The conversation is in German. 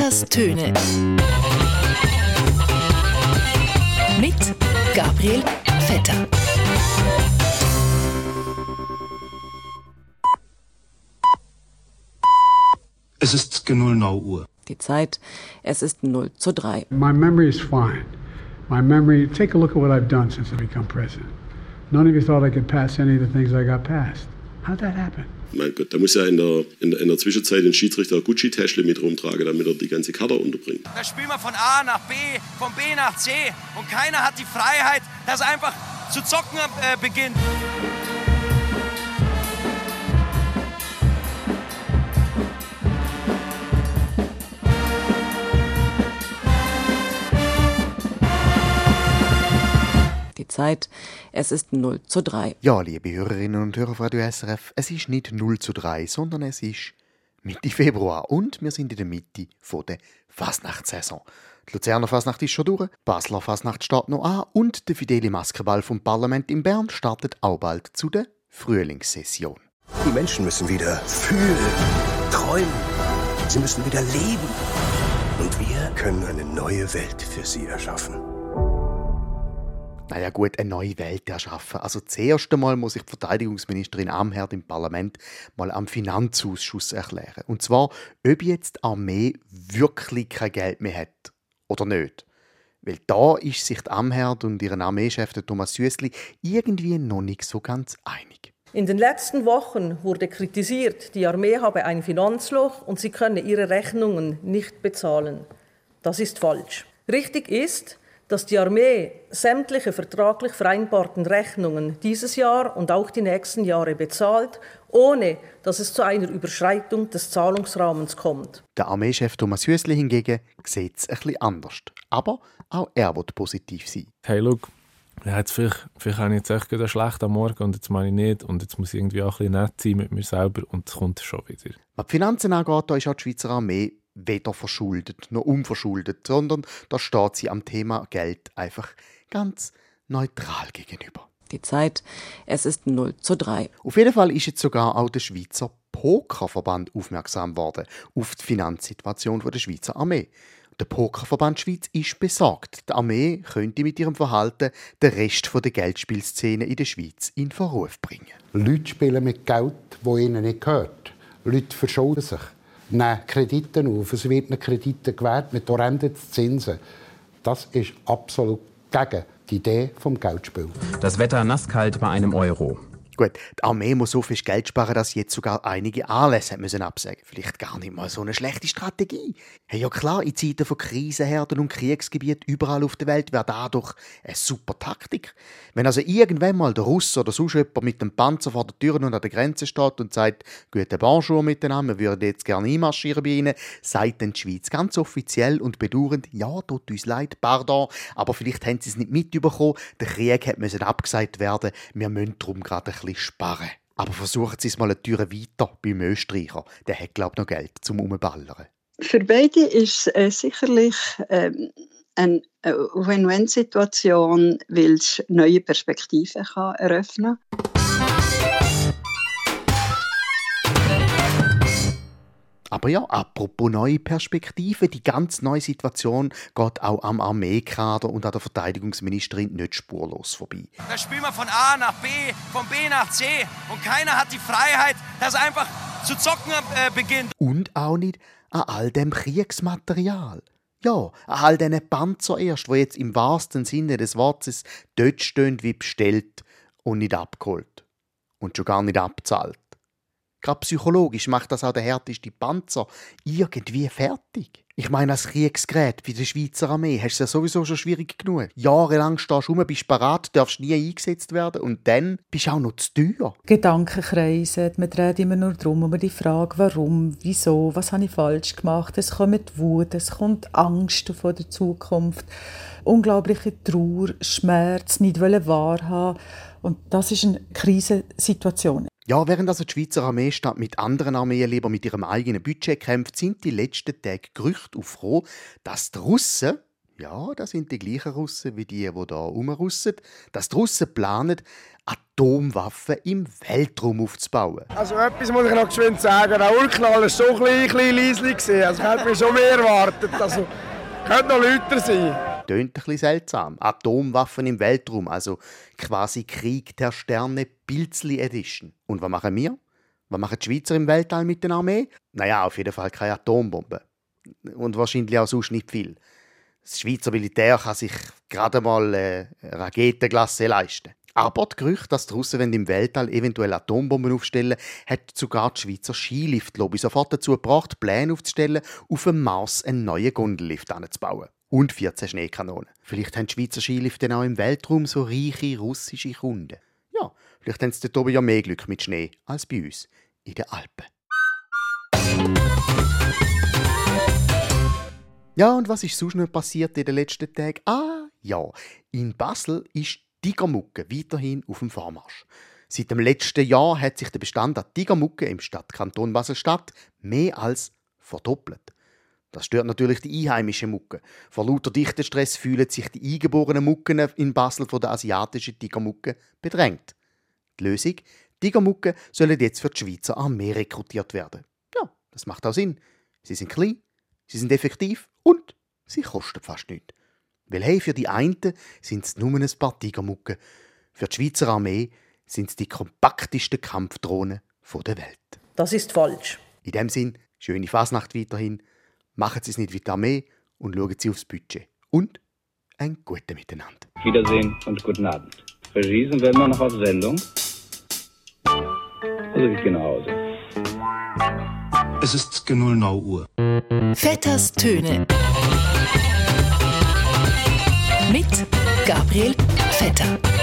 Vetters Töne. Mit Gabriel Vetter. Es ist genau 0 Uhr. Die Zeit, es ist 0 zu 3. My memory is fine. My memory, take a look at what I've done since I've become president. None of you thought I could pass any of the things I got passed. How'd that happen? Mein Gott, da muss ja in der, in, in der Zwischenzeit den Schiedsrichter Gucci-Täschle mit rumtragen, damit er die ganze Kader unterbringt. Da spielen wir von A nach B, von B nach C und keiner hat die Freiheit, dass er einfach zu zocken äh, beginnt. Die Zeit, es ist 0 zu 3. Ja, liebe Hörerinnen und Hörer von Radio SRF, es ist nicht 0 zu 3, sondern es ist Mitte Februar und wir sind in der Mitte von der Fasnachtssaison. Die Luzerner Fasnacht ist schon durch, die Basler Fasnacht steht noch an und der fidele Maskenball vom Parlament in Bern startet auch bald zu der Frühlingssession. Die Menschen müssen wieder fühlen, träumen. Sie müssen wieder leben. Und wir können eine neue Welt für sie erschaffen. Naja gut, eine neue Welt erschaffen. Also zuerst einmal muss ich die Verteidigungsministerin Amherd im Parlament mal am Finanzausschuss erklären. Und zwar, ob jetzt die Armee wirklich kein Geld mehr hat oder nicht. Weil da ist sich die Amherd und ihren Armeechef Thomas Süssli irgendwie noch nicht so ganz einig. In den letzten Wochen wurde kritisiert, die Armee habe ein Finanzloch und sie könne ihre Rechnungen nicht bezahlen. Das ist falsch. Richtig ist, dass die Armee sämtliche vertraglich vereinbarten Rechnungen dieses Jahr und auch die nächsten Jahre bezahlt, ohne dass es zu einer Überschreitung des Zahlungsrahmens kommt. Der Armeechef Thomas Hüsli hingegen sieht es ein bisschen anders. Aber auch er wird positiv sein. Hey, look, ja, jetzt vielleicht, vielleicht habe ich jetzt echt einen schlecht am Morgen und jetzt meine ich nicht und jetzt muss ich irgendwie auch ein bisschen nett sein mit mir selber und es kommt schon wieder. Was die Finanzen angeht, da ist auch die Schweizer Armee weder verschuldet noch unverschuldet, sondern da steht sie am Thema Geld einfach ganz neutral gegenüber. Die Zeit, es ist 0 zu 3. Auf jeden Fall ist jetzt sogar auch der Schweizer Pokerverband aufmerksam worden auf die Finanzsituation der Schweizer Armee. Der Pokerverband Schweiz ist besorgt. Die Armee könnte mit ihrem Verhalten den Rest der Geldspielszene in der Schweiz in Verruf bringen. Leute spielen mit Geld, das ihnen nicht gehört. Leute verschulden sich nehmen Kredite auf. Es wird ihnen Kredite gewährt mit horrenden Zinsen. Das ist absolut gegen die Idee vom Geldspiel. Das Wetter nasskalt bei einem Euro. Gut, die Armee muss so viel Geld sparen, dass sie jetzt sogar einige Anlässe müssen absagen Vielleicht gar nicht mal so eine schlechte Strategie. Hey, ja klar, in Zeiten von Krisenherden und Kriegsgebieten überall auf der Welt wäre das doch eine super Taktik. Wenn also irgendwann mal der Russ oder sonst jemand mit dem Panzer vor der Tür und an der Grenze steht und sagt, guten Bonjour miteinander, wir würden jetzt gerne einmarschieren bei Ihnen, sagt dann die Schweiz ganz offiziell und bedauernd, ja, tut uns leid, pardon, aber vielleicht haben Sie es nicht mitbekommen, der Krieg hat abgesagt werden, wir müssen darum gerade ein bisschen sparen. Aber versuchen Sie es mal eine Tür weiter beim Österreicher. Der hat, glaube ich, noch Geld zum Umballern. Für beide ist es äh, sicherlich ähm, eine Win-Win-Situation, weil es neue Perspektiven kann eröffnen kann. Aber ja, apropos neue Perspektiven, die ganz neue Situation geht auch am Armeekader und an der Verteidigungsministerin nicht spurlos vorbei. Da spielen wir von A nach B, von B nach C und keiner hat die Freiheit, dass er einfach zu zocken äh, beginnt. Und auch nicht an all dem Kriegsmaterial. Ja, an all diesen Panzer erst, wo jetzt im wahrsten Sinne des Wortes dort stehen wie bestellt und nicht abgeholt. Und schon gar nicht abzahlt. Gerade psychologisch macht das auch der härteste Panzer irgendwie fertig. Ich meine, als Kriegsgerät wie der Schweizer Armee hast du ja sowieso schon schwierig genug. Jahrelang stehst du rum, bist parat, darfst nie eingesetzt werden und dann bist du auch noch zu teuer. Gedankenkreise, man dreht immer nur darum, um die Frage, warum, wieso, was habe ich falsch gemacht. Es kommt Wut, es kommt Angst vor der Zukunft, unglaubliche Trauer, Schmerz, nicht wahrhaben. Und das ist eine Krisensituation. Ja, während also die Schweizer Armee statt mit anderen Armeen lieber mit ihrem eigenen Budget kämpft, sind die letzten Tage Gerüchte aufgekommen, dass die Russen, Ja, das sind die gleichen Russen wie die, die da rumrussen, dass die Russen planen, Atomwaffen im Weltraum aufzubauen. Also etwas muss ich noch geschwind sagen. Der Urknall war so ein bisschen, bisschen leislich. Also ich hätte mir schon mehr erwartet. Also könnte noch lauter sein. Tönt ein bisschen seltsam. Atomwaffen im Weltraum, also quasi Krieg der Sterne Pilzli Edition. Und was machen wir? Was machen die Schweizer im Weltall mit der Armee? Naja, auf jeden Fall keine Atombomben. Und wahrscheinlich auch sonst nicht viel. Das Schweizer Militär kann sich gerade mal äh, Raketenglasse leisten. Aber das Gerücht, dass die Russen im Weltall eventuell Atombomben aufstellen hat sogar die Schweizer Skilift-Lobby sofort dazu gebracht, Pläne aufzustellen, auf dem Mars einen neuen Gondellift anzubauen. Und 14 Schneekanonen. Vielleicht haben die Schweizer Skilifte auch im Weltraum so reiche russische Kunden. Ja, vielleicht haben sie dort oben ja mehr Glück mit Schnee als bei uns in den Alpen. Ja, und was ist sonst noch passiert in den letzten Tagen? Ah, ja, in Basel ist Tigermucke weiterhin auf dem Vormarsch. Seit dem letzten Jahr hat sich der Bestand an Tigermucke im Stadtkanton Basel-Stadt mehr als verdoppelt. Das stört natürlich die einheimischen Mucke. Vor lauter Dichtenstress fühlen sich die eingeborenen Mucken in Basel von der asiatischen Tigermucke bedrängt. Die Lösung? Tigermucke sollen jetzt für die Schweizer Armee rekrutiert werden. Ja, das macht auch Sinn. Sie sind klein, sie sind effektiv und sie kosten fast nichts. Weil hey, für die einen sind es nur ein paar Tigermucken. Für die Schweizer Armee sind es die kompaktesten Kampfdrohnen der Welt. Das ist falsch. In dem Sinn, schöne Fasnacht weiterhin. Machen Sie es nicht wie die Armee und schauen Sie aufs Budget. Und ein gutes Miteinander. Wiedersehen und guten Abend. Regie sind wir immer noch auf Sendung. Also ich gehe nach Hause. Es ist genau 0 Uhr. Vetters Töne. Mit Gabriel Vetter.